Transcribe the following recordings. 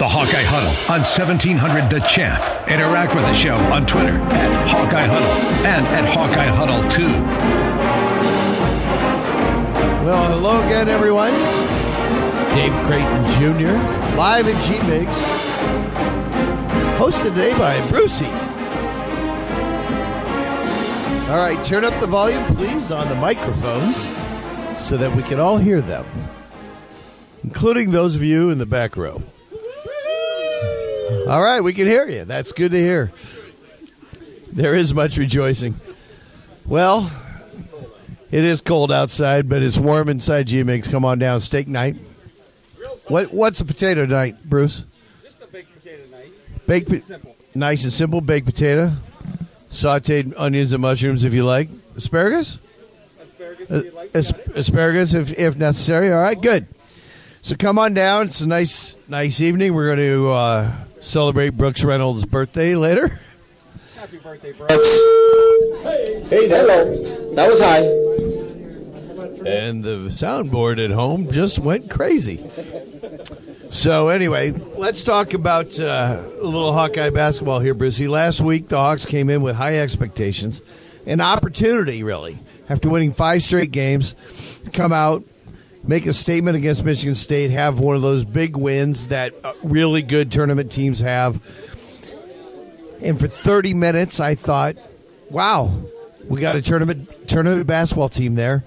The Hawkeye Huddle on 1700 The Champ. Interact with the show on Twitter at Hawkeye Huddle and at Hawkeye Huddle 2. Well, hello again, everyone. Dave Creighton Jr., live at G Migs. Hosted today by Brucey. All right, turn up the volume, please, on the microphones so that we can all hear them, including those of you in the back row. All right, we can hear you. That's good to hear. There is much rejoicing. Well, it is cold outside, but it's warm inside G Migs. Come on down, steak night. What what's the potato night, Bruce? Just a baked potato night. Baked Nice and po- simple. nice and simple baked potato, sautéed onions and mushrooms if you like. Asparagus? Asparagus Uh, if you like. as- asparagus if, if necessary. All right, good. So come on down. It's a nice nice evening. We're going to uh, celebrate Brooks Reynolds' birthday later. Happy birthday, Brooks! Hey, hey hello. That was high. and the soundboard at home just went crazy. So anyway, let's talk about uh, a little Hawkeye basketball here, Brucey. Last week, the Hawks came in with high expectations, an opportunity really after winning five straight games, come out, make a statement against Michigan State, have one of those big wins that uh, really good tournament teams have. And for 30 minutes, I thought, wow, we got a tournament tournament basketball team there.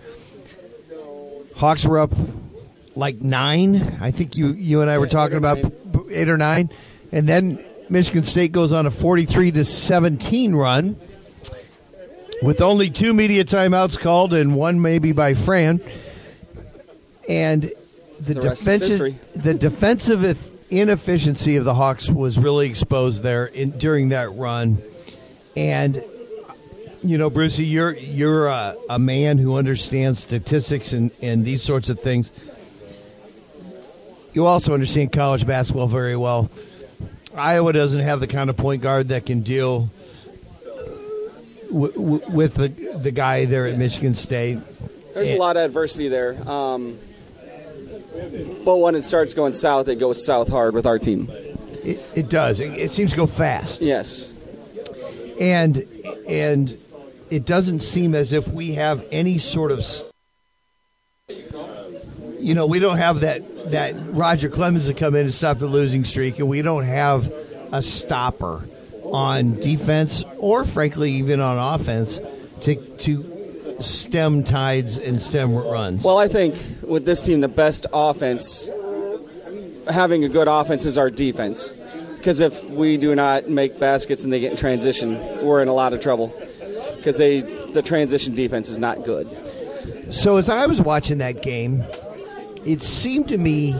Hawks were up like nine. I think you you and I were talking about eight or nine, and then Michigan State goes on a forty-three to seventeen run with only two media timeouts called and one maybe by Fran. And the, The defensive the defensive inefficiency of the Hawks was really exposed there in, during that run, and you know, Brucey, you're you're a, a man who understands statistics and, and these sorts of things. You also understand college basketball very well. Iowa doesn't have the kind of point guard that can deal w- w- with the the guy there at Michigan State. There's Yeah. a lot of adversity there. Um, but when it starts going south, it goes south hard with our team. It, it does. It, it seems to go fast. Yes. and and it doesn't seem as if we have any sort of you know we don't have that that Roger Clemens to come in and stop the losing streak and we don't have a stopper on defense or frankly even on offense to to stem tides and stem runs Well, I think with this team, the best offense, having a good offense is our defense. Because if we do not make baskets and they get in transition, we're in a lot of trouble. Because they, the transition defense is not good. So as I was watching that game, it seemed to me.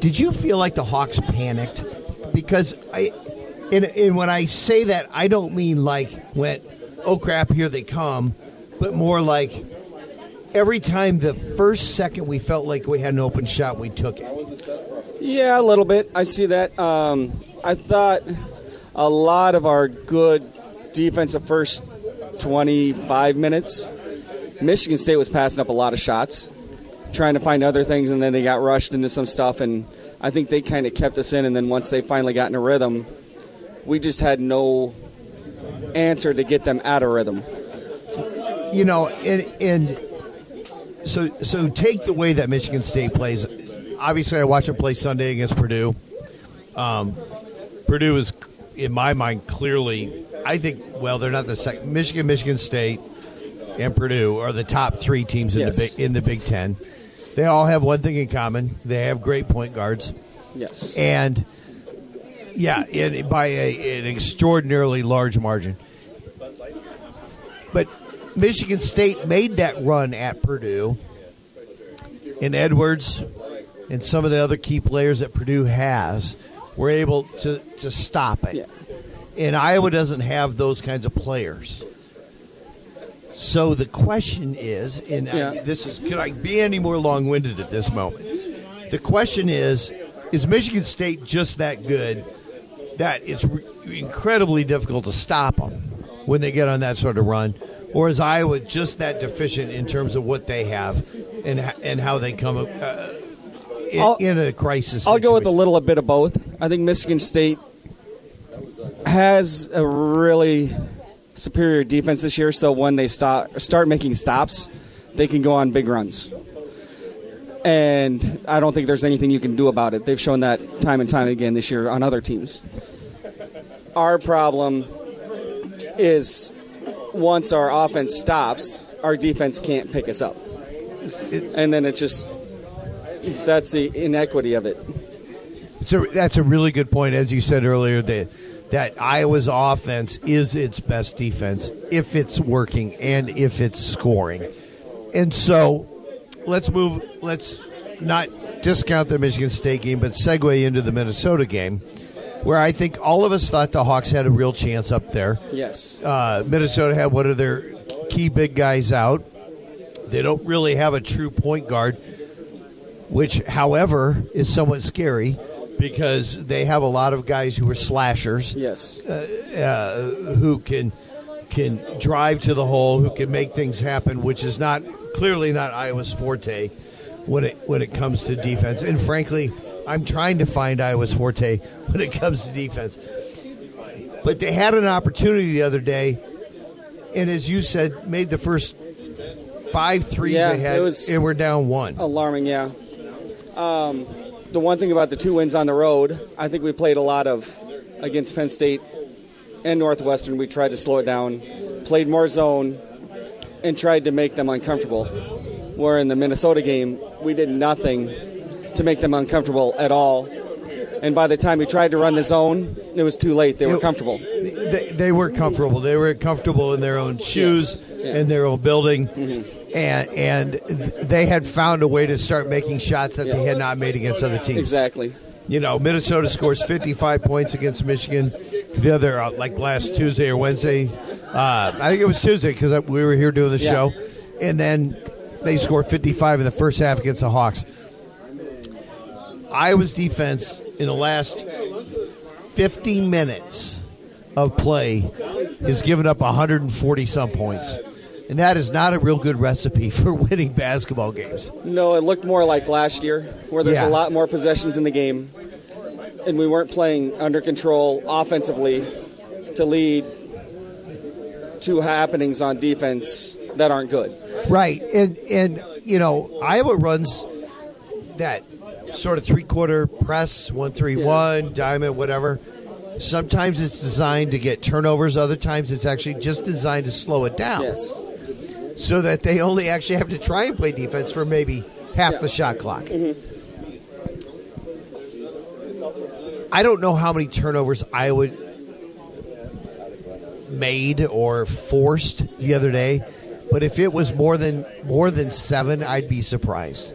Did you feel like the Hawks panicked? Because I, and, and when I say that, I don't mean like went, oh crap, here they come, but more like every time the first second we felt like we had an open shot, we took it. Yeah, a little bit. I see that. Um, I thought a lot of our good defensive first 25 minutes, Michigan State was passing up a lot of shots, trying to find other things, and then they got rushed into some stuff. And I think they kind of kept us in. And then once they finally got in a rhythm, we just had no answer to get them out of rhythm. you know, and and so so take the way that Michigan State plays. Obviously, I watched them play Sunday against Purdue. Um, Purdue is, in my mind, clearly. I think. Well, they're not the second. Michigan, Michigan State, and Purdue are the top three teams in Yes. the big in the Big Ten. They all have one thing in common: they have great point guards, Yes. and yeah, in, by a, an extraordinarily large margin. But Michigan State made that run at Purdue, and Edwards and some of the other key players that Purdue has were able to, to stop it. Yeah. And Iowa doesn't have those kinds of players. So the question is, and I- this is, can I be any more long-winded at this moment? The question is, is Michigan State just that good that it's re- incredibly difficult to stop them when they get on that sort of run, or is Iowa just that deficient in terms of what they have and and how they come uh, in, in a crisis. I'll go with a situation. little bit of both. I think Michigan State has a really superior defense this year, so when they stop, start making stops, they can go on big runs. And I don't think there's anything you can do about it. They've shown that time and time again this year on other teams. Our problem is once our offense stops, our defense can't pick us up. And then it's just that's the inequity of it. So that's a really good point, as you said earlier. That that Iowa's offense is its best defense if it's working and if it's scoring. And so, let's move. Let's not discount the Michigan State game, but segue into the Minnesota game, where I think all of us thought the Hawks had a real chance up there. Yes. Uh, Minnesota had one of their key big guys out. They don't really have a true point guard, which, however, is somewhat scary because they have a lot of guys who are slashers Yes. uh, who can can drive to the hole, who can make things happen, which is not clearly not Iowa's forte when it when it comes to defense. And frankly, I'm trying to find Iowa's forte when it comes to defense. But they had an opportunity the other day, and as you said, made the first five threes Yeah, they had, it was- and we're down one. Alarming, yeah. Um, the one thing about the two wins on the road, I think we played a lot of against Penn State and Northwestern. We tried to slow it down, played more zone, and tried to make them uncomfortable. Where in the Minnesota game, we did nothing to make them uncomfortable at all. And by the time we tried to run the zone, it was too late. They were comfortable. they, they were comfortable. They were comfortable in their own shoes, Yes. Yeah. in their own building, and and they had found a way to start making shots that they had not made against other teams. Exactly. You know, Minnesota scores 55 points against Michigan. The other, uh, like last Tuesday or Wednesday, uh, I think it was Tuesday because we were here doing the Yeah. show, and then they score 55 in the first half against the Hawks. Iowa's defense in the last 50 minutes of play has given up 140 some points. And that is not a real good recipe for winning basketball games. No, it looked more like last year, where there's Yeah. a lot more possessions in the game, and we weren't playing under control offensively to lead to happenings on defense that aren't good. Right. And and you know, Iowa runs that sort of three quarter press, one three one, diamond, whatever. Sometimes it's designed to get turnovers, other times it's actually just designed to slow it down. Yes. So that they only actually have to try and play defense for maybe half the shot clock. Mm-hmm. I don't know how many turnovers Iowa made or forced the other day, but if it was more than more than seven, I'd be surprised.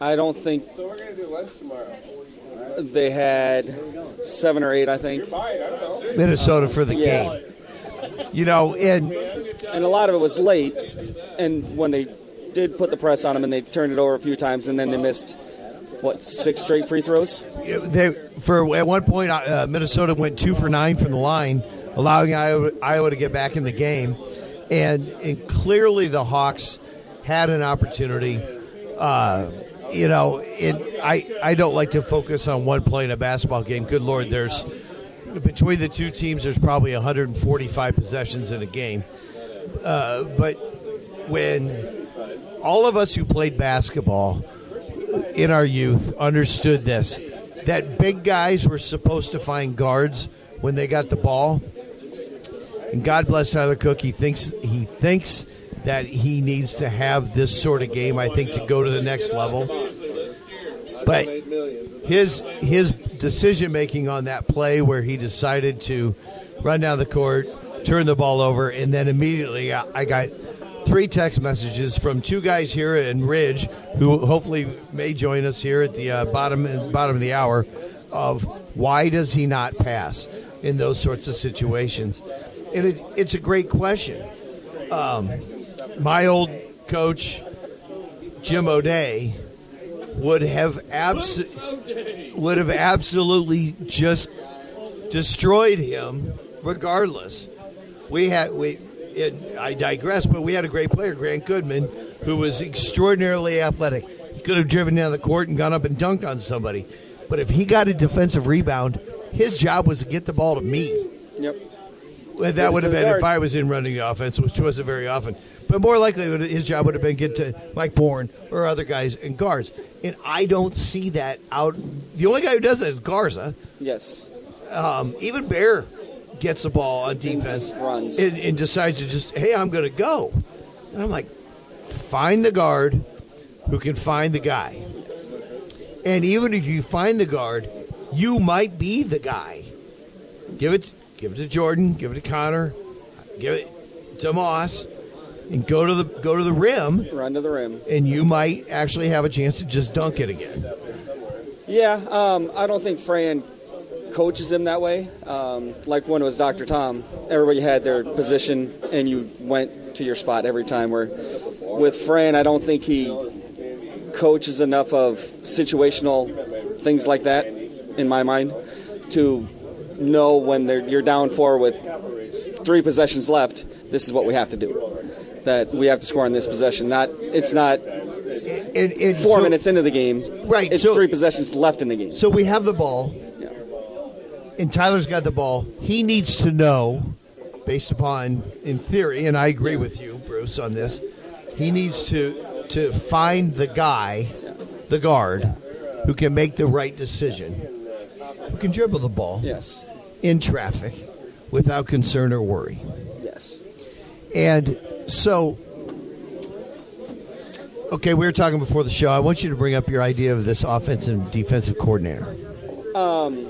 I don't think So we're gonna do lunch tomorrow. they had seven or eight. I think, Minnesota for the Yeah. game. You know, and and a lot of it was late. And when they did put the press on them, and they turned it over a few times, and then they missed what six straight free throws. they for at one point uh, Minnesota went two for nine from the line, allowing Iowa, Iowa to get back in the game, and and clearly the Hawks had an opportunity. Uh, you know, and I I don't like to focus on one play in a basketball game. Good lord, there's between the two teams, there's probably 145 possessions in a game. Uh, but when all of us who played basketball in our youth understood this that big guys were supposed to find guards when they got the ball. And God bless Tyler Cook. He thinks he thinks that he needs to have this sort of game. I think to go to the next level. But his his decision making on that play where he decided to run down the court, turn the ball over, and then immediately I I got three text messages from two guys here in Ridge who hopefully may join us here at the uh, bottom bottom of the hour of why does he not pass in those sorts of situations, and it, it's a great question. Um, my old coach Jim O'Day would have abs- would have absolutely just destroyed him regardless. We had we it, I digress, but we had a great player, Grant Goodman, who was extraordinarily athletic. He could have driven down the court and gone up and dunked on somebody. But if he got a defensive rebound, his job was to get the ball to me. Yep. Well, that would have to the been if. I was in running the offense, which wasn't very often. But more likely, his job would have been get to Mike Bourne or other guys and guards. And I don't see that out. The only guy who does that is Garza. Yes. Um, even Baer gets the ball on defense just runs. And, and decides to just, hey, I'm going to go. And I'm like, find the guard who can find the guy. And even if you find the guard, you might be the guy. Give it, give it to Jordan. Give it to Connor. Give it to Moss, and go to the go to the rim, Run to the rim. and you might actually have a chance to just dunk it again. Yeah, um, I don't think Fran coaches him that way. Um, like when it was Dr. Tom, everybody had their position and you went to your spot every time. Where with Fran, I don't think he coaches enough of situational things like that, in my mind, to know when they're, you're down four with three possessions left, this is what we have to do. That we have to score on this possession. Not it's not And, and four so- minutes into the game. Right, It's so- three possessions left in the game. So we have the ball, Yeah. and Tyler's got the ball. He needs to know, based upon, in theory, and I agree with you, Bruce, on this. He needs to to find the guy, the guard, who can make the right decision, who can dribble the ball Yes. In traffic without concern or worry. Yes. And so, okay, we were talking before the show. I want you to bring up your idea of this offensive and defensive coordinator. Um,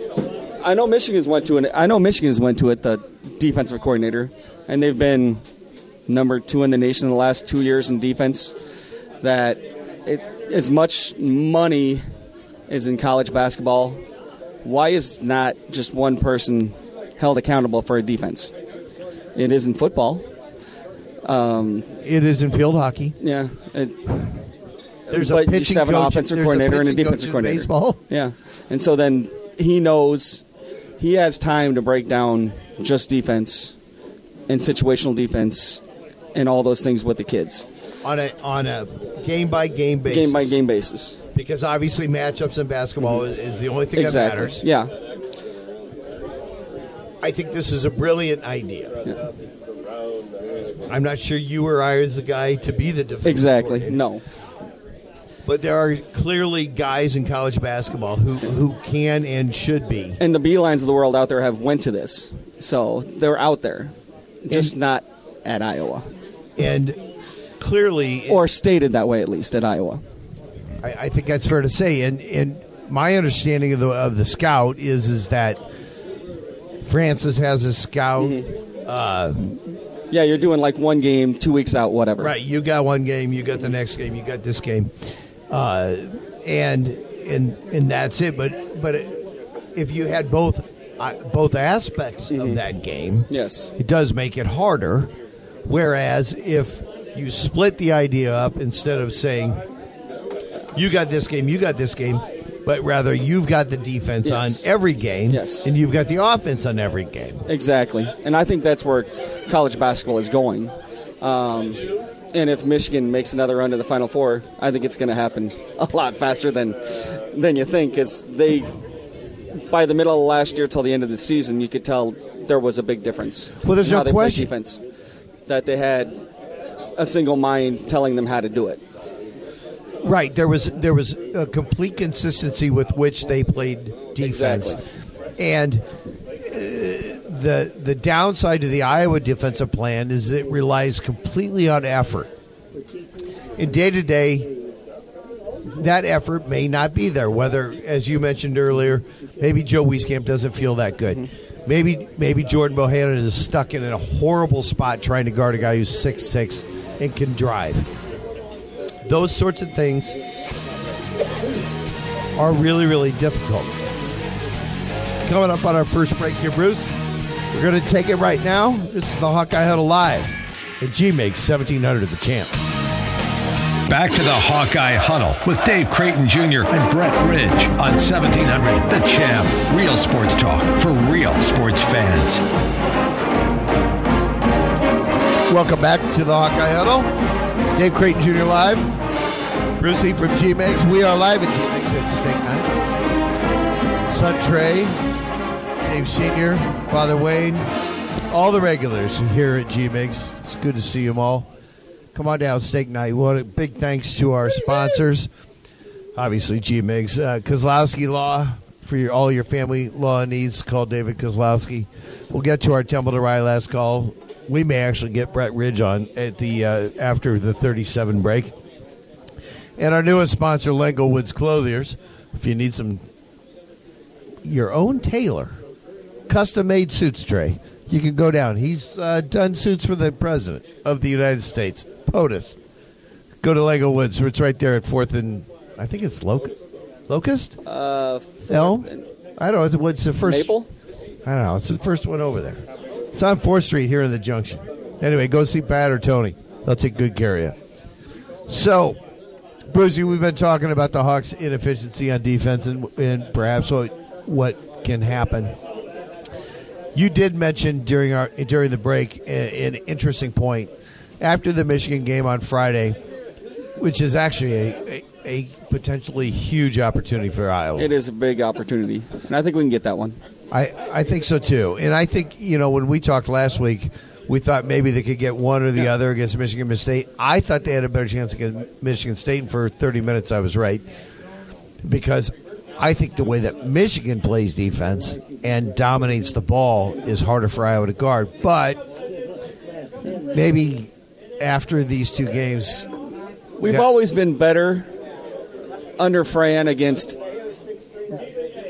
I know Michigan's went to it. I know Michigan's went to it. The defensive coordinator, and they've been number two in the nation in the last two years in defense. That it, as much money is in college basketball, why is not just one person held accountable for a defense? It is in football. Um, it is in field hockey. Yeah. It, There's a but you pitching should have an coach- offensive coordinator and a pitching defensive coordinator. Baseball. Yeah, and so then he knows he has time to break down just defense and situational defense and all those things with the kids, on a on a game by game basis. game by game basis. Because obviously matchups in basketball is, is the only thing exactly. that matters. Yeah. I think this is a brilliant idea. Yeah. I'm not sure you or I is the guy to be the defensive Exactly. No. But there are clearly guys in college basketball who, who can and should be. And the Beileins of the world out there have went to this, so they're out there, just And- not at Iowa, And clearly or stated that way at least at Iowa. I, I think that's fair to say. And and my understanding of the of the scout is is that Francis has a scout. Yeah, you're doing like one game, two weeks out, whatever. Right, you got one game, you got the next game, you got this game, uh, and and and that's it. But but if you had both uh, both aspects of that game, Yes. it does make it harder. Whereas if you split the idea up instead of saying you got this game, you got this game, but rather you've got the defense Yes. on every game, Yes. and you've got the offense on every game. Exactly, and I think that's where college basketball is going. Um, and if Michigan makes another run to the Final Four, I think it's going to happen a lot faster than than you think. Because they, by the middle of last year till the end of the season, you could tell there was a big difference. Well, there's no question. defense that they had a single mind telling them how to do it. Right. There was there was a complete consistency with which they played defense, Exactly. and uh, the the downside to the Iowa defensive plan is it relies completely on effort. In day to day, that effort may not be there. Whether, as you mentioned earlier, maybe Joe Wieskamp doesn't feel that good. Maybe maybe Jordan Bohannon is stuck in a horrible spot trying to guard a guy who's six six and can drive those sorts of things are really, really difficult. Coming up on our first break here, Bruce, we're going to take it right now. This is the Hawkeye Huddle Live at G Makes 1700 the champ. Back to the Hawkeye Huddle with Dave Creighton Jr. and Brett Ridge on 1700 The Champ. Real sports talk for real sports fans. Welcome back to the Hawkeye Huddle. Dave Creighton Jr. Live. Brucey from G Mix. We are live at G Mix at Steak Night. Son Trey, Dave Senior, Father Wayne, all the regulars here at G Mix. It's good to see them all. Come on down, Steak Night. What a big thanks to our sponsors. Obviously, G Migs, uh, Kozlowski Law for your, all your family law needs. Call David Kozlowski. We'll get to our Temple to Rye last call. We may actually get Brett Ridge on at the uh, after the 37 break. And our newest sponsor, Lengo Woods Clothiers. If you need some your own tailor, custom made suits tray, you can go down. He's uh, done suits for the president of the United States, POTUS. Go to Lego Woods. It's right there at Fourth and I think it's Locust. Locust? Uh, Elm? I don't know. What's the first? Maple? I don't know. It's the first one over there. It's on Fourth Street here in the Junction. Anyway, go see Pat or Tony. They'll take good care of you. So, Brucey, we've been talking about the Hawks' inefficiency on defense and, and perhaps what, what can happen. You did mention during our during the break an interesting point after the Michigan game on Friday, which is actually a, a, a potentially huge opportunity for Iowa. It is a big opportunity, and I think we can get that one. I, I think so too. And I think, you know, when we talked last week, we thought maybe they could get one or the Yeah. other against Michigan State. I thought they had a better chance against Michigan State, and for 30 minutes I was right. Because I think the way that Michigan plays defense and dominates the ball is harder for Iowa to guard. But maybe after these two games, We've Yeah. always been better under Fran against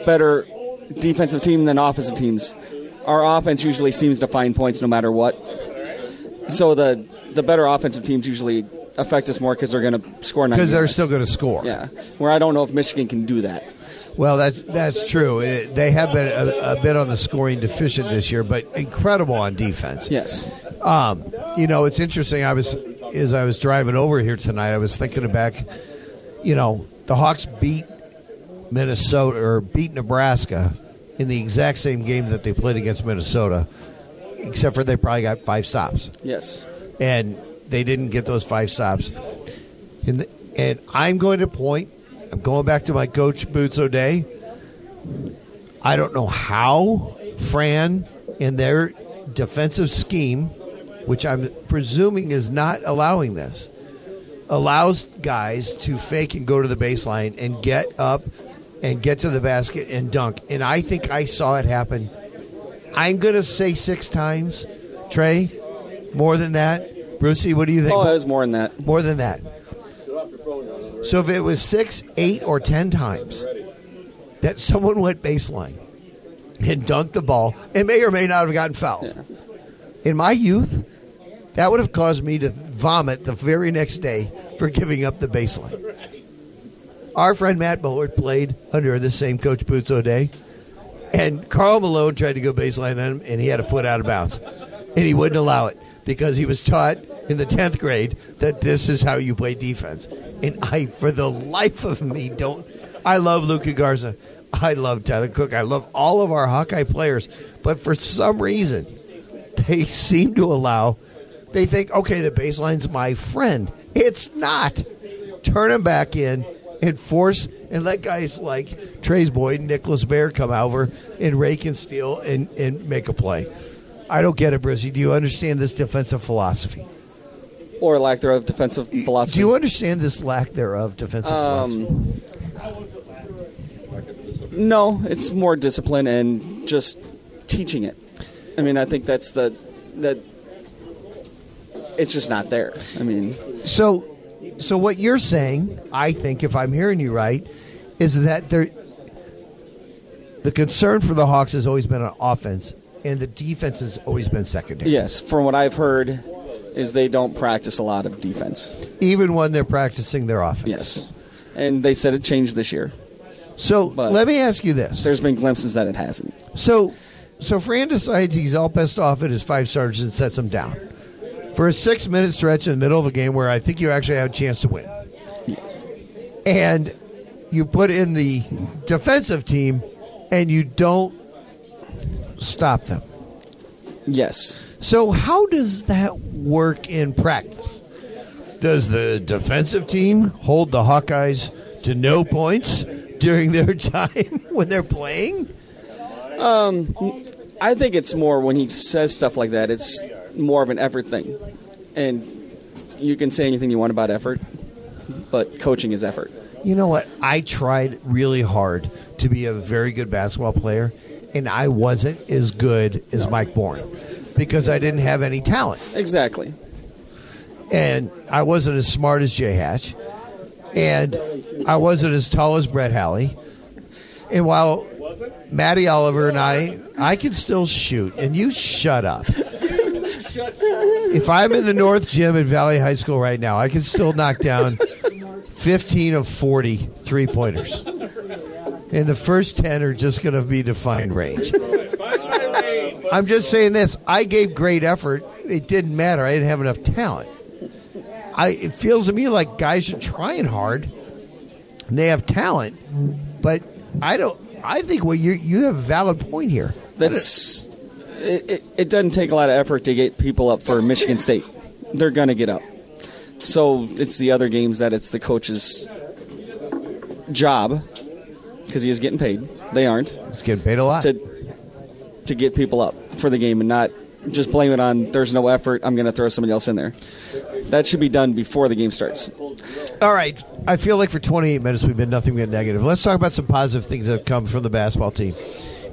better defensive team than offensive teams. Our offense usually seems to find points no matter what. So the the better offensive teams usually affect us more because they're going to score. because they're still going to score. yeah. Where I don't know if Michigan can do that. Well, that's that's true. It, they have been a, a bit on the scoring deficient this year, but incredible on defense. Yes. Um, you know, it's interesting. I was as I was driving over here tonight, I was thinking back. You know, the Hawks beat Minnesota or beat Nebraska in the exact same game that they played against Minnesota, except for they probably got five stops Yes. and they didn't get those five stops. And, the, and I'm going to point. I'm going back to my coach Boots O'Day. I don't know how Fran and their defensive scheme, which I'm presuming is not allowing this, allows guys to fake and go to the baseline and get up and get to the basket and dunk. And I think I saw it happen. I'm going to say six times. Trey, more than that. Brucey, what do you think? Oh, it was more than that. More than that. So if it was six, eight, or ten times that someone went baseline and dunked the ball and may or may not have gotten fouled. In my youth, that would have caused me to vomit the very next day for giving up the baseline. Our friend Matt Bullard played under the same coach Boots O'Day, and Karl Malone tried to go baseline on him, and he had a foot out of bounds, and he wouldn't allow it because he was taught in the tenth grade that this is how you play defense. And I, for the life of me, don't. I love Luka Garza. I love Tyler Cook. I love all of our Hawkeye players, but for some reason, they seem to allow. They think, okay, the baseline's my friend. It's not. Turn him back in and force and let guys like Trey's boy, Nicholas Baer, come over and rake and steal and, and make a play. I don't get it, Brizzy. Do you understand this defensive philosophy? Or lack thereof defensive philosophy. Do you understand this lack thereof defensive philosophy? Um, no, it's more discipline and just teaching it. I mean, I think that's the that it's just not there. I mean, So, so what you're saying, I think, if I'm hearing you right, is that there, the concern for the Hawks has always been on offense, and the defense has always been secondary. yes, from what I've heard, is they don't practice a lot of defense. Even when they're practicing their offense. Yes, and they said it changed this year. So But- let me ask you this: There's been glimpses that it hasn't. So, so Fran decides he's all pissed off at his five stars and sets them down for a six minute stretch in the middle of a game where I think you actually have a chance to win. And you put in the defensive team and you don't stop them. Yes, So, how does that work in practice? Does the defensive team hold the Hawkeyes to no points during their time when they're playing? Um, I think it's more when he says stuff like that. It's more of an effort thing, and you can say anything you want about effort, but coaching is effort. You know what? I tried really hard to be a very good basketball player, and I wasn't as good as Mike Bourne because I didn't have any talent. Exactly. and I wasn't as smart as Jay Hatch, and I wasn't as tall as Brett Halley. And while Matty Oliver and I, I can still shoot, and you shut up. If I'm in the North Gym at Valley High School right now, I can still knock down 15 of 40 three pointers. And the first 10 are just going to be defined range. I'm just saying this. I gave great effort. It didn't matter. I didn't have enough talent. I it feels to me like guys are trying hard. And they have talent, but I don't. I think what you you have a valid point here. That's it, it, it doesn't take a lot of effort to get people up for Michigan State. They're going to get up. So it's the other games that it's the coach's job because he is getting paid. They aren't He's getting paid a lot. to to get people up for the game and not just blame it on there's no effort. I'm going to throw somebody else in there. That should be done before the game starts. All right. I feel like for 28 minutes we've been nothing but negative. Let's talk about some positive things that have come from the basketball team.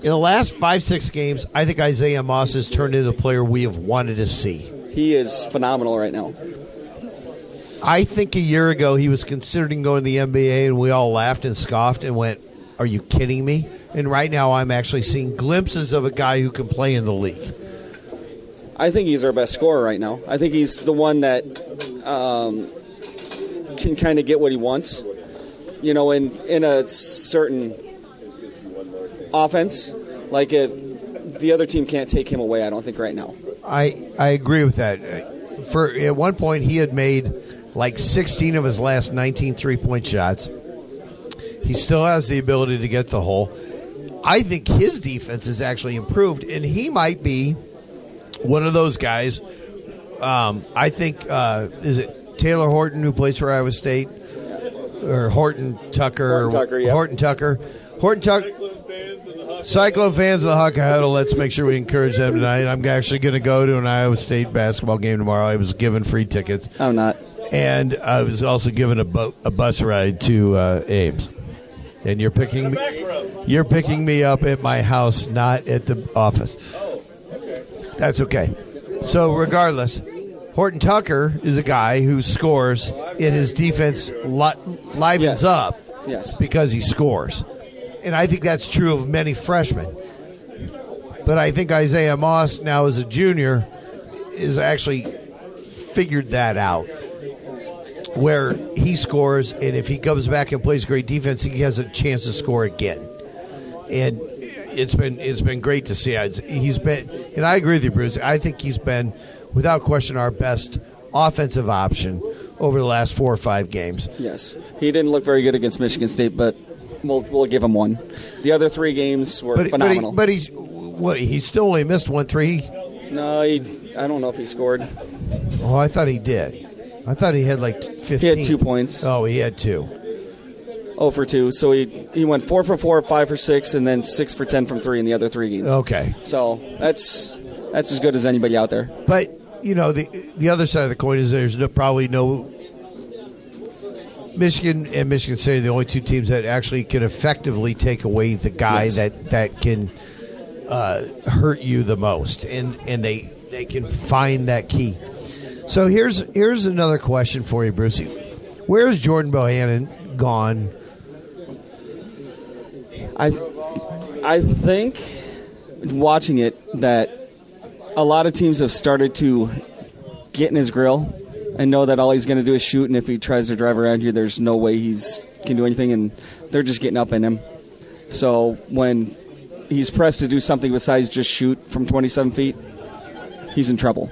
In the last five, six games, I think Isaiah Moss has turned into the player we have wanted to see. He is phenomenal right now. I think a year ago he was considering going to the NBA, and we all laughed and scoffed and went, Are you kidding me? And right now I'm actually seeing glimpses of a guy who can play in the league. I think he's our best scorer right now. I think he's the one that um, can kind of get what he wants. You know, in in a certain offense, like it, the other team can't take him away. I don't think right now. I I agree with that. For at one point he had made like 16 of his last 19 three-point shots. He still has the ability to get the hole. I think his defense has actually improved, and he might be one of those guys. Um, I think uh, is it Taylor Horton who plays for Iowa State or Horton Tucker? Horton Tucker, yeah. Horton Tucker. Horton Tucker. Cyclone fans of the Hawkeye Huddle, let's make sure we encourage them tonight. I'm actually going to go to an Iowa State basketball game tomorrow. I was given free tickets, I'm not. and I was also given a, bu- a bus ride to uh, Ames. And you're picking me, you're picking me up at my house, not at the office. Oh. That's okay. So regardless, Horton Tucker is a guy who scores, and his defense li- livens Yes. up Yes. because he scores. And I think that's true of many freshmen. But I think Isaiah Moss, now as a junior, is actually figured that out. Where he scores, and if he comes back and plays great defense, he has a chance to score again. And it's been it's been great to see. He's been, and I agree with you, Bruce. I think he's been, without question, our best offensive option over the last four or five games. Yes. He didn't look very good against Michigan State, but we'll we'll give him one. The other three games were But, but, he, phenomenal. but he's what? He still only missed one three. no, he, I don't know if he scored. Oh, I thought he did. I thought he had like fifteen. He had two points. Oh, he had two. Oh for two. So he he went four for four, five for six, and then six for ten from three in the other three games. Okay, So that's that's as good as anybody out there. but you know the the other side of the coin is there's no, probably no. Michigan and Michigan State are the only two teams that actually can effectively take away the guy Yes. that that can uh, hurt you the most, and and they they can find that key. So here's here's another question for you, Brucey. Where's Jordan Bohannon gone? I I think watching it that a lot of teams have started to get in his grill and know that all he's going to do is shoot, and if he tries to drive around you, there's no way he's can do anything, and they're just getting up in him. So when he's pressed to do something besides just shoot from 27 feet, he's in trouble.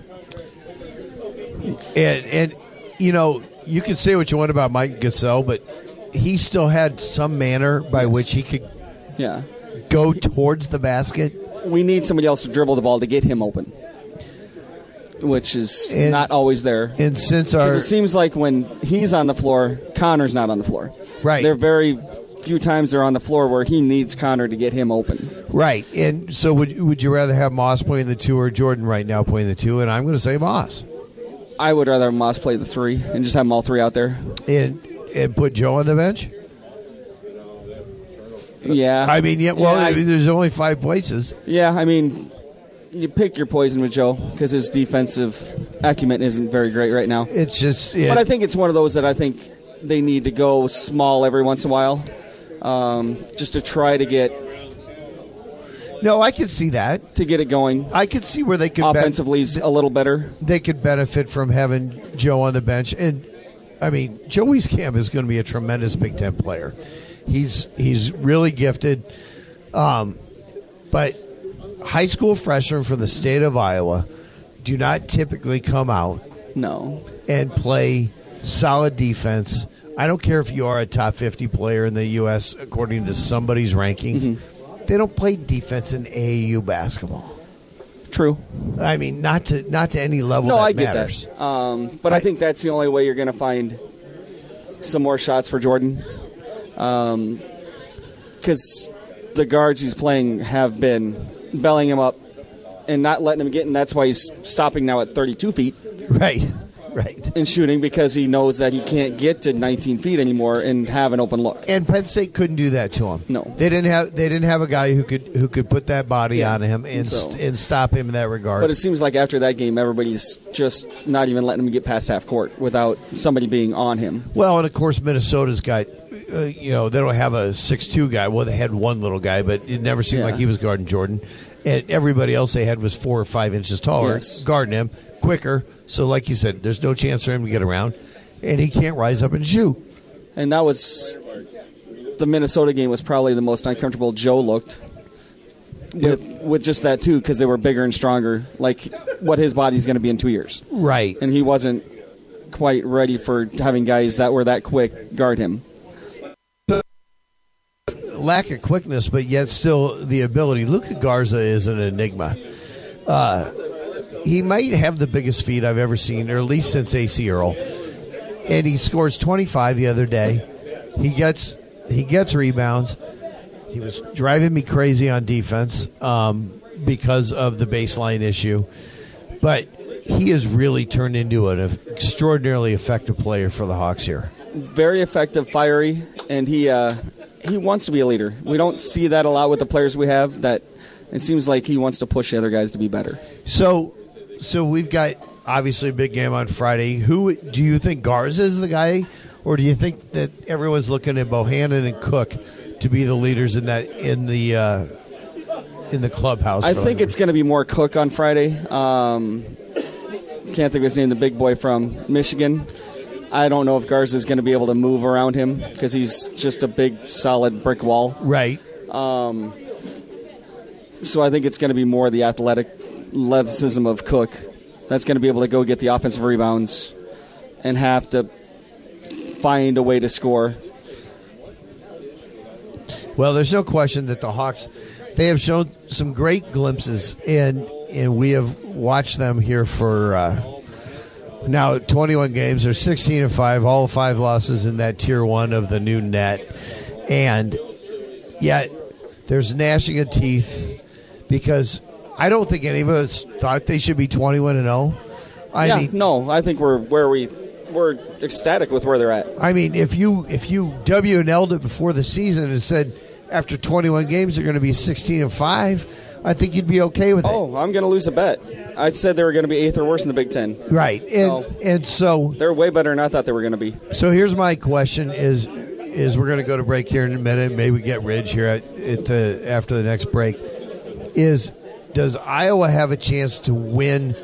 And and you know, you can say what you want about Mike Gesell, but he still had some manner by Yes. which he could Yeah, go towards the basket. we need somebody else to dribble the ball to get him open. Which is And- not always there. And since our it seems like when he's on the floor, Connor's not on the floor. Right. There are very few times they're on the floor where he needs Connor to get him open. right, and so would would you rather have Moss playing the two or Jordan right now playing the two? And I'm going to say Moss, I would rather have Moss play the three and just have them all three out there. and and put Joe on the bench. Yeah. I mean, yeah. Well, Yeah, I- I mean, there's only five places. Yeah, I mean, you pick your poison with Joe because his defensive acumen isn't very great right now. It's just. Yeah, But I think it's one of those that I think they need to go small every once in a while, um, just to try to get no, I could see that. to get it going. I could see where they could Offensively, is a little better. they could benefit from having Joe on the bench. And I mean, Joe Wieskamp is going to be a tremendous Big Ten player. He's he's really gifted, um, but high school freshmen from the state of Iowa do not typically come out No, and play solid defense. I don't care if you are a top 50 player in the U.S. according to somebody's rankings. Mm-hmm. They don't play defense in AAU basketball. true. I mean, not to not to any level. No, that I get matters. that. Um, but I, I- think that's the only way you're going to find some more shots for Jordan. Because the guards he's playing have been belling him up and not letting him get, and that's why he's stopping now at 32 feet Right, right. And shooting because he knows that he can't get to 19 feet anymore and have an open look. And Penn State couldn't do that to him. No. they didn't have they didn't have a guy who could who could put that body Yeah. on him and So- st- and stop him in that regard. But it seems like after that game, everybody's just not even letting him get past half court without somebody being on him. well, and of course Minnesota's got. Uh, you know they don't have a six-two guy. Well, they had one little guy, but it never seemed Yeah. like he was guarding Jordan. And everybody else they had was four or five inches taller, Yes. guarding him quicker. So, like you said, there's no chance for him to get around, and he can't rise up and shoot. And that was the Minnesota game was probably the most uncomfortable Joe looked with with just that too because they were bigger and stronger, like what his body's going to be in two years, Right. and he wasn't quite ready for having guys that were that quick guard him. Lack of quickness, but yet still the ability. Luka Garza is an enigma. Uh, he might have the biggest feet I've ever seen, or at least since Acie Earl. And he scores 25 the other day. He gets he gets rebounds. He was driving me crazy on defense um, because of the baseline issue, but he has really turned into an extraordinarily effective player for the Hawks here. Very effective, fiery, and he uh, he wants to be a leader. We don't see that a lot with the players we have. That it seems like he wants to push the other guys to be better. So, so we've got obviously a big game on Friday. Who do you think Garza is the guy, or do you think that everyone's looking at Bohannon and Cook to be the leaders in that in the uh, in the clubhouse? I think it's going to be more Cook on Friday. Um, can't think of his name, the big boy from Michigan. I don't know if Garza is going to be able to move around him because he's just a big, solid brick wall. right. So I think it's going to be more the athletic athleticism of Cook that's going to be able to go get the offensive rebounds and have to find a way to score. Well, there's no question that the Hawks they have shown some great glimpses, and and we have watched them here for uh, now 21 games. They're 16 and five, all five losses in that tier one of the new NET, and yet there's gnashing of teeth because I don't think any of us thought they should be 21 and 0. I yeah, mean, no, I think we're where we we're ecstatic with where they're at. I mean, if you if you W and L'd it before the season and said after 21 games they're going to be 16 and five, I think you'd be okay with it. Oh, I'm going to lose a bet. I said they were going to be eighth or worse in the Big Ten. Right, and So- and so They're way better than I thought they were going to be. so here's my question: is is we're going to go to break here in a minute? Maybe get Ridge here at, at the after the next break. Is does Iowa have a chance to win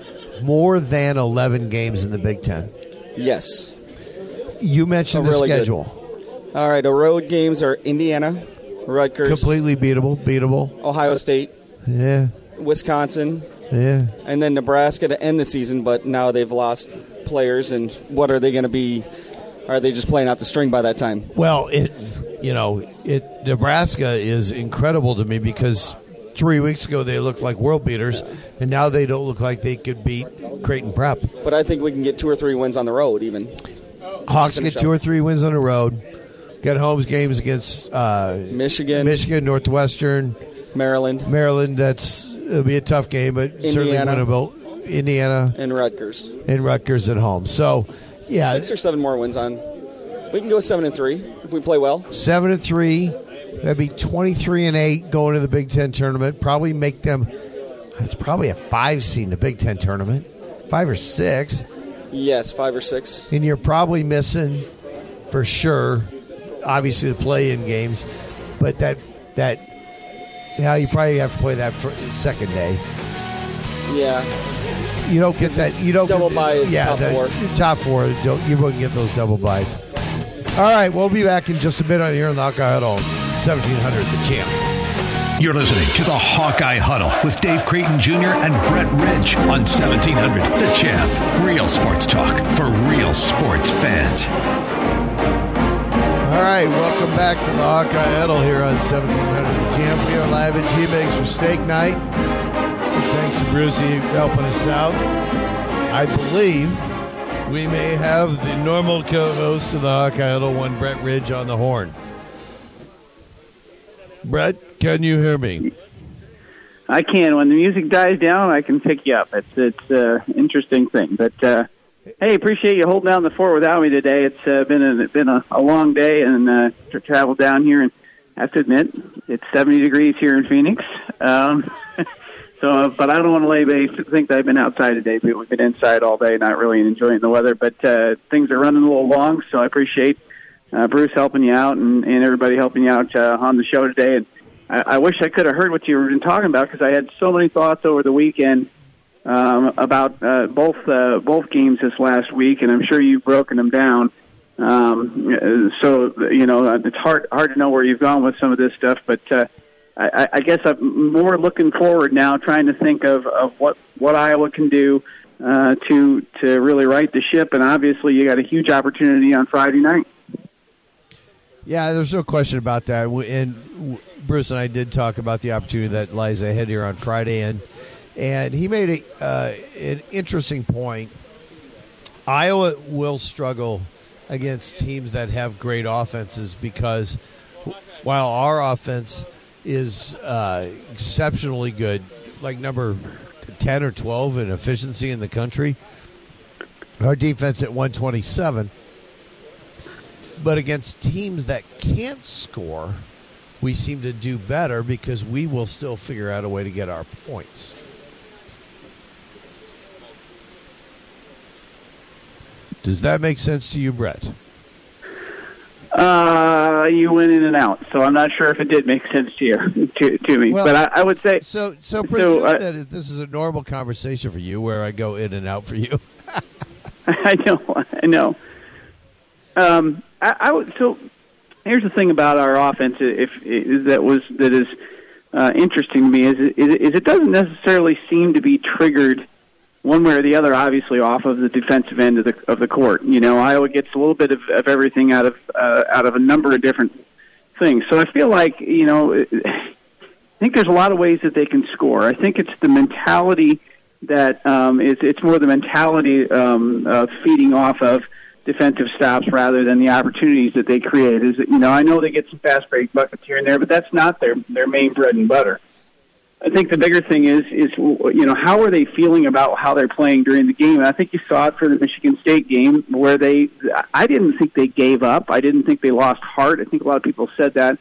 more than 11 games in the Big Ten? Yes. You mentioned the really good. schedule, All right. The road games are Indiana, Rutgers, completely beatable, beatable. Ohio State, Yeah, Wisconsin, yeah. and then Nebraska to end the season. But now they've lost players, and what are they going to be? Are they just playing out the string by that time? Well, it you know it Nebraska is incredible to me because three weeks ago they looked like world beaters, and now they don't look like they could beat Creighton Prep. But I think we can get two or three wins on the road, even. Hawks get two up. or three wins on the road. Get home games against uh, Michigan, Michigan, Northwestern, Maryland, Maryland. That's it'll be a tough game, but certainly Indiana. winnable. Indiana and Rutgers. and Rutgers at home. So, yeah, Six or seven more wins on. We can go seven and three if we play well. seven and three. That'd be twenty-three and eight going to the Big Ten tournament. Probably make them. That's probably a five seed in the Big Ten tournament, five or six. Yes, five or six. and you're probably missing for sure obviously the play-in games but that that yeah you probably have to play that for second day Yeah, you don't get that you don't double get, bye is yeah top the- four. top four don't, you won't get those double byes all right we'll be back in just a bit on here on the Hawkeye Huddle 1700 the champ You're listening to the Hawkeye Huddle with Dave Creighton Jr. and Brett Ridge on 1700 The Champ. Real sports talk for real sports fans. All right, welcome back to the Hawkeye Huddle here on 1700 The Champ. We are live at G-Bakes for steak night. Thanks to Brucey helping us out. I believe we may have the normal co-host of the Hawkeye Huddle, one Brett Ridge, on the horn. Brett, can you hear me? I can. When the music dies down, I can pick you up. It's it's an interesting thing. But uh, hey, appreciate you holding down the fort without me today. It's uh, been a been a, a long day and uh, to travel down here. And I have to admit, it's 70 degrees here in Phoenix. Um, so, uh, but I don't want to lay base. Think that I've been outside today. But we've been inside all day, not really enjoying the weather. But uh, things are running a little long, so I appreciate uh, Bruce helping you out and, and everybody helping you out uh, on the show today. And I, I wish I could have heard what you were talking about because I had so many thoughts over the weekend um, about uh, both uh, both games this last week, and I'm sure you've broken them down. Um, so you know it's hard hard to know where you've gone with some of this stuff, but uh, I, I guess I'm more looking forward now, trying to think of, of what what Iowa can do uh, to to really right the ship. And obviously, you got a huge opportunity on Friday night. Yeah, there's no question about that. And Bruce and I did talk about the opportunity that lies ahead here on Friday, and and he made a, uh, an interesting point. Iowa will struggle against teams that have great offenses because while our offense is uh, exceptionally good, like number ten or twelve in efficiency in the country, our defense at 127 but against teams that can't score, we seem to do better because we will still figure out a way to get our points. Does that make sense to you, Brett? Uh, you went in and out, so I'm not sure if it did make sense to you to, to me. Well, but I, I would say So, so presume uh, that this is a normal conversation for you, where I go in and out for you. I know, I know. Um, I, I would, so here's the thing about our offense, if, is that was that is uh, interesting to me is, is is it doesn't necessarily seem to be triggered one way or the other. Obviously, off of the defensive end of the of the court. You know, Iowa gets a little bit of, of everything out of uh, out of a number of different things. So I feel like you know. I think there's a lot of ways that they can score. I think it's the mentality that um, it's, it's more the mentality um, of feeding off of defensive stops rather than the opportunities that they create. Is that, you know I know they get some fast break buckets here and there, but that's not their their main bread and butter. I think the bigger thing is is you know how are they feeling about how they're playing during the game? And I think you saw it for the Michigan State game where they I didn't think they gave up. I didn't think they lost heart. I think a lot of people said that.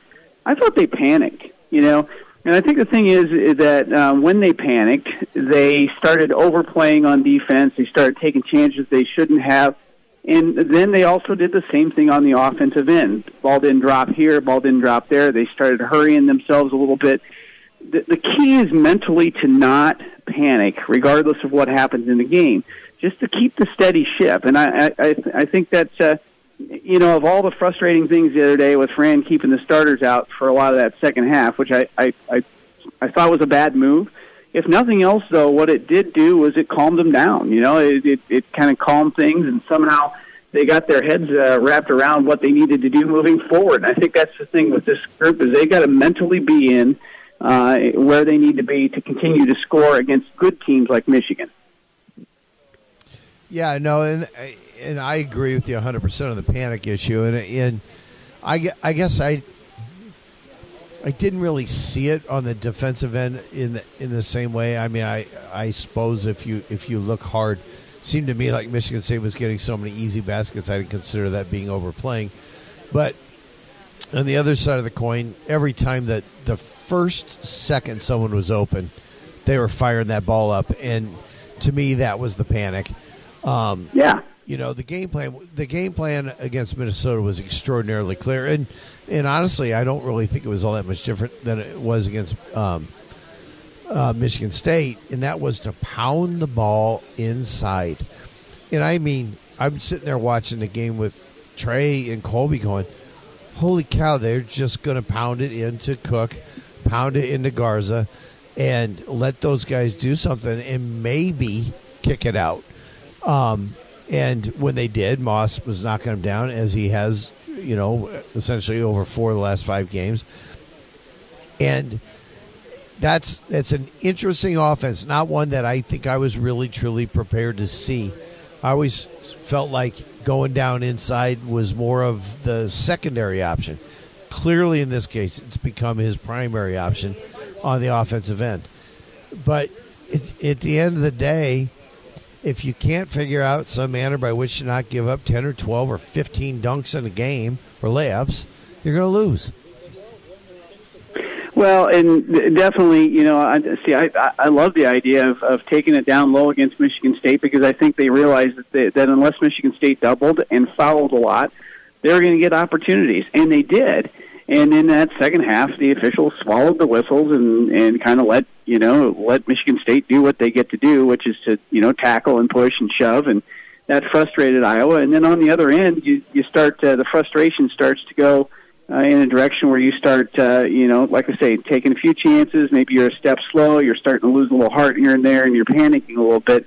I thought they panicked. You know. And I think the thing is, is that um, when they panicked, they started overplaying on defense. They started taking chances they shouldn't have. And then they also did the same thing on the offensive end. Ball didn't drop here, ball didn't drop there. They started hurrying themselves a little bit. The, the key is mentally to not panic, regardless of what happens in the game, just to keep the steady ship. And I, I, I think that's, uh, you know, of all the frustrating things the other day with Fran keeping the starters out for a lot of that second half, which I, I, I, I thought was a bad move. If nothing else, though, what it did do was it calmed them down. You know, it it, it kind of calmed things, and somehow they got their heads uh, wrapped around what they needed to do moving forward. And I think that's the thing with this group is they got to mentally be in uh, where they need to be to continue to score against good teams like Michigan. Yeah, no, and and I agree with you 100 percent on the panic issue, and and I, I guess I I didn't really see it on the defensive end in the, in the same way. I mean, I I suppose if you if you look hard, seemed to me like Michigan State was getting so many easy baskets. I didn't consider that being overplaying, but on the other side of the coin, every time that the first second someone was open, they were firing that ball up, and to me that was the panic. Um, yeah, you know the game plan. The game plan against Minnesota was extraordinarily clear, and and honestly, I don't really think it was all that much different than it was against um, uh, Michigan State, and that was to pound the ball inside. And I mean, I'm sitting there watching the game with Trey and Colby, going, "Holy cow! They're just going to pound it into Cook, pound it into Garza." And let those guys do something and maybe kick it out. Um, and when they did, Moss was knocking them down as he has, you know, essentially over four of the last five games. And that's that's an interesting offense, not one that I think I was really truly prepared to see. I always felt like going down inside was more of the secondary option. Clearly, in this case, it's become his primary option on the offensive end. But it, at the end of the day, if you can't figure out some manner by which to not give up 10 or 12 or 15 dunks in a game or layups, you're going to lose. Well, and definitely, you know, I see. I I love the idea of, of taking it down low against Michigan State because I think they realized that they, that unless Michigan State doubled and fouled a lot, they were going to get opportunities, and they did. And in that second half, the officials swallowed the whistles and and kind of let you know let Michigan State do what they get to do, which is to you know tackle and push and shove, and that frustrated Iowa. And then on the other end, you you start uh, the frustration starts to go uh, in a direction where you start, uh, you know, like I say, taking a few chances. Maybe you're a step slow. You're starting to lose a little heart here and there, and you're panicking a little bit.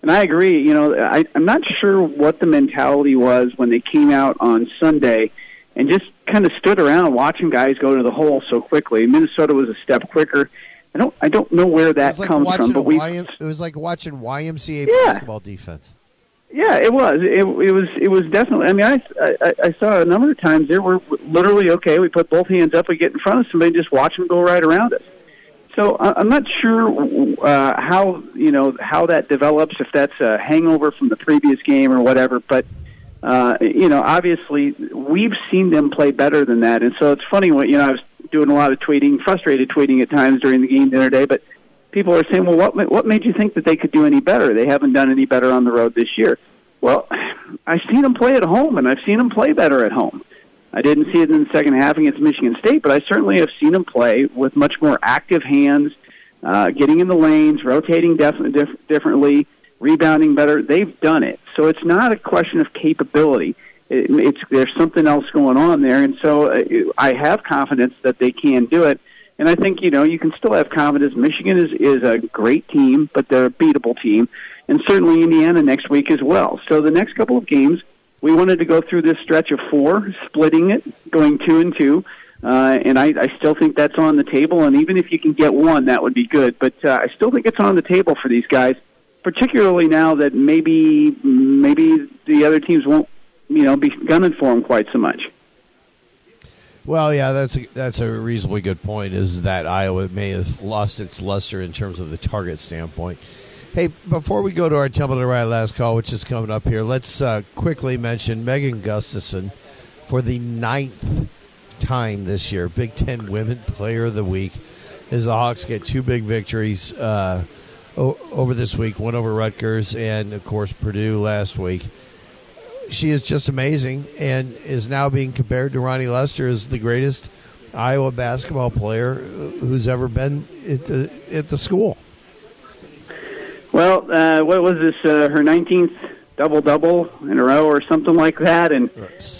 And I agree. You know, I, I'm not sure what the mentality was when they came out on Sunday and just kind of stood around watching guys go to the hole so quickly. Minnesota was a step quicker. I don't I don't know where that like comes from, but we it was like watching YMCA Yeah. basketball defense. yeah, it was it, it was it was definitely. I mean, I, I I saw a number of times there were literally okay. We put both hands up, we get in front of somebody, just watch them go right around us. So I'm not sure uh, how you know how that develops. If that's a hangover from the previous game or whatever, but uh, you know, obviously we've seen them play better than that. And so it's funny when you know I was doing a lot of tweeting, frustrated tweeting at times during the game the other day, but people are saying, "Well, what what made you think that they could do any better? They haven't done any better on the road this year." Well, I've seen them play at home, and I've seen them play better at home. I didn't see it in the second half against Michigan State, but I certainly have seen them play with much more active hands, uh, getting in the lanes, rotating def- diff- differently, rebounding better. They've done it, so it's not a question of capability. It, it's there's something else going on there, and so uh, I have confidence that they can do it. And I think you know you can still have confidence. Michigan is is a great team, but they're a beatable team, and certainly Indiana next week as well. So the next couple of games, we wanted to go through this stretch of four, splitting it, going two and two. Uh, and I, I still think that's on the table. And even if you can get one, that would be good. But uh, I still think it's on the table for these guys, particularly now that maybe maybe the other teams won't, you know, be gunning for them quite so much. Well, yeah, that's a, that's a reasonably good point. Is that Iowa may have lost its luster in terms of the target standpoint. Hey, before we go to our Temple to last call, which is coming up here, let's uh, quickly mention Megan Gustafson for the ninth time this year, Big Ten Women Player of the Week, as the Hawks get two big victories uh, o- over this week, one over Rutgers and of course Purdue last week she is just amazing and is now being compared to Ronnie Lester as the greatest Iowa basketball player who's ever been at the, at the school. Well, uh, what was this? Uh, her 19th double double in a row or something like that, and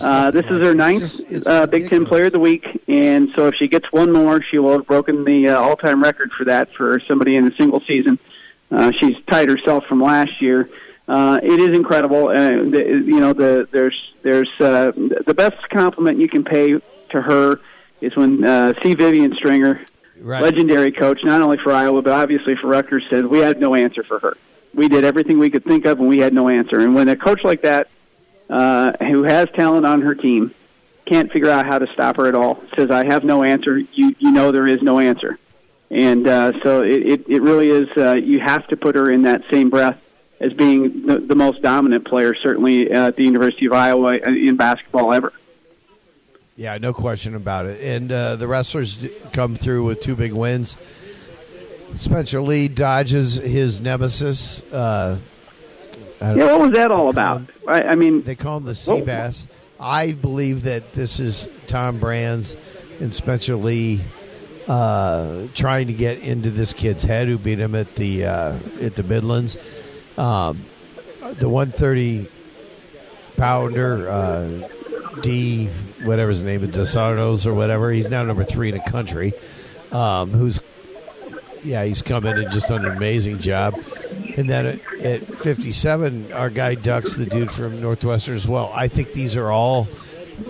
uh, this is her ninth It's just- it's uh, Big Ten. Player of the Week. And so, if she gets one more, she will have broken the uh, all-time record for that for somebody in a single season. Uh, she's tied herself from last year. Uh, it is incredible. Uh, the, you know, the there's there's uh, the best compliment you can pay to her is when uh, C. Vivian Stringer Right. legendary coach, not only for Iowa but obviously for Rutgers, says we had no answer for her. We did everything we could think of, and we had no answer. And when a coach like that, uh, who has talent on her team, can't figure out how to stop her at all, says I have no answer. You you know there is no answer, and uh, so it, it it really is. Uh, you have to put her in that same breath as being the, the most dominant player, certainly at the University of Iowa in basketball ever. Yeah, no question about it. And uh, the wrestlers come through with two big wins. Spencer Lee dodges his nemesis. Uh, Yeah, what was that all about? I, I mean, They call him the sea bass. I believe that this is Tom Brands and Spencer Lee uh, trying to get into this kid's head, who beat him at the uh, at the Midlands. Um, the 130 pounder uh, D, whatever his name is, DeSarnos or whatever. He's now number three in the country. Um, who's yeah, he's come in and just done an amazing job. And then at, at 57, our guy Ducks, the dude from Northwestern as well. I think these are all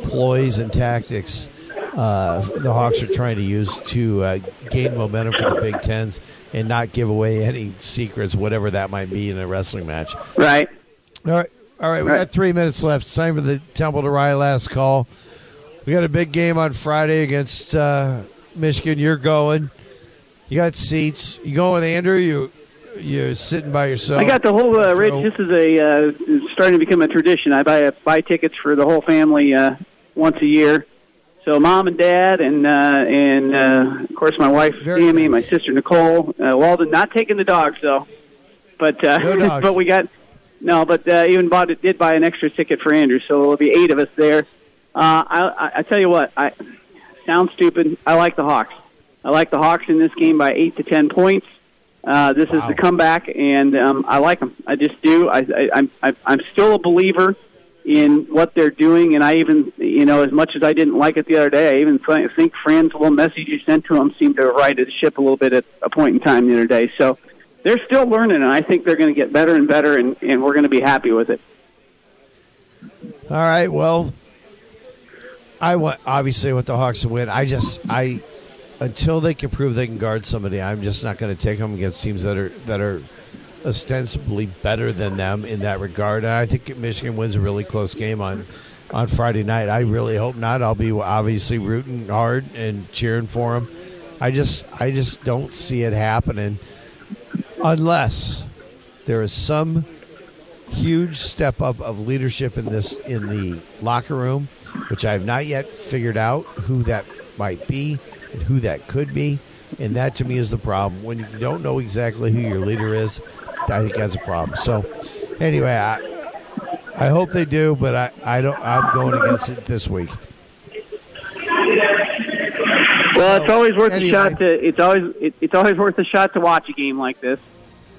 ploys and tactics uh, the Hawks are trying to use to uh, gain momentum for the Big Tens and not give away any secrets, whatever that might be in a wrestling match. right? All right, all right. We Right. got three minutes left. It's time for the Temple to Rye last call. We got a big game on Friday against uh, Michigan. You're going. You got seats. You going with Andrew? You you're sitting by yourself. I got the whole uh, Rich. This is a uh, starting to become a tradition. I buy buy tickets for the whole family uh, once a year. So mom and dad and uh, and uh, of course my wife Very Sammy, nice. my sister Nicole, uh, Walden. Not taking the dogs though, but uh, No dogs. but we got no. But uh, even bought it did buy an extra ticket for Andrew, so there'll be eight of us there. Uh, I, I, I tell you what, I sound stupid. I like the Hawks. I like the Hawks in this game by eight to ten points. Uh, this Wow. is the comeback, and um, I like them. I just do. I, I, I'm I, I'm still a believer in what they're doing, and I even, you know, as much as I didn't like it the other day, I even th- think Fran's little message you sent to them seemed to right the ship a little bit at a point in time the other day. So they're still learning, and I think they're going to get better and better, and, and we're going to be happy with it. All right. Well, I want obviously want the Hawks to win. I just I until they can prove they can guard somebody, I'm just not going to take them against teams that are that are ostensibly better than them in that regard. And I think Michigan wins a really close game on on Friday night. I really hope not. I'll be obviously rooting hard and cheering for them. I just I just don't see it happening unless there is some huge step up of leadership in this in the locker room, which I have not yet figured out who that might be and who that could be. And that to me is the problem. When you don't know exactly who your leader is, I think that's a problem. So anyway, I I hope they do, but I, I don't I'm going against it this week. Well, it's always worth anyway. a shot to. It's always it, it's always worth a shot to watch a game like this.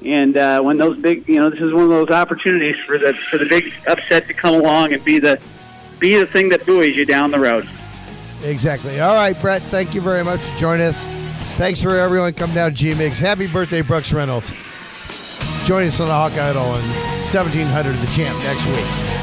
And uh, when those big, you know, this is one of those opportunities for the for the big upset to come along and be the be the thing that buoys you down the road. Exactly. All right, Brett, thank you very much for joining us. Thanks for everyone coming down to G Migs. Happy birthday, Brooks Reynolds. Join us on the Hawkeye Huddle on 1700 The Champ next week.